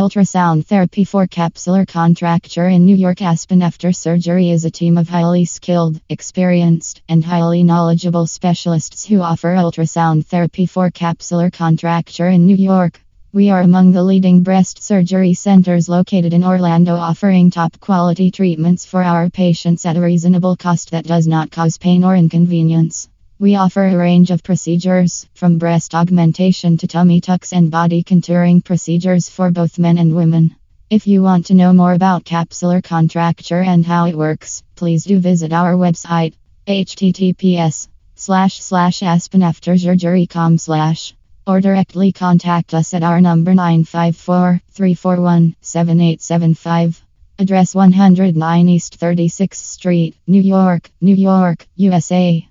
Ultrasound therapy for capsular contracture in New York Aspen after surgery is a team of highly skilled, experienced, and highly knowledgeable specialists who offer ultrasound therapy for capsular contracture in New York. We are among the leading breast surgery centers located in Orlando, offering top quality treatments for our patients at a reasonable cost that does not cause pain or inconvenience. We offer a range of procedures, from breast augmentation to tummy tucks and body contouring procedures for both men and women. If you want to know more about capsular contracture and how it works, please do visit our website https slash slash aspenaftersurgery.com slash or directly contact us at our number 954 341 7875. Address 109 East 36th Street, New York, New York, USA.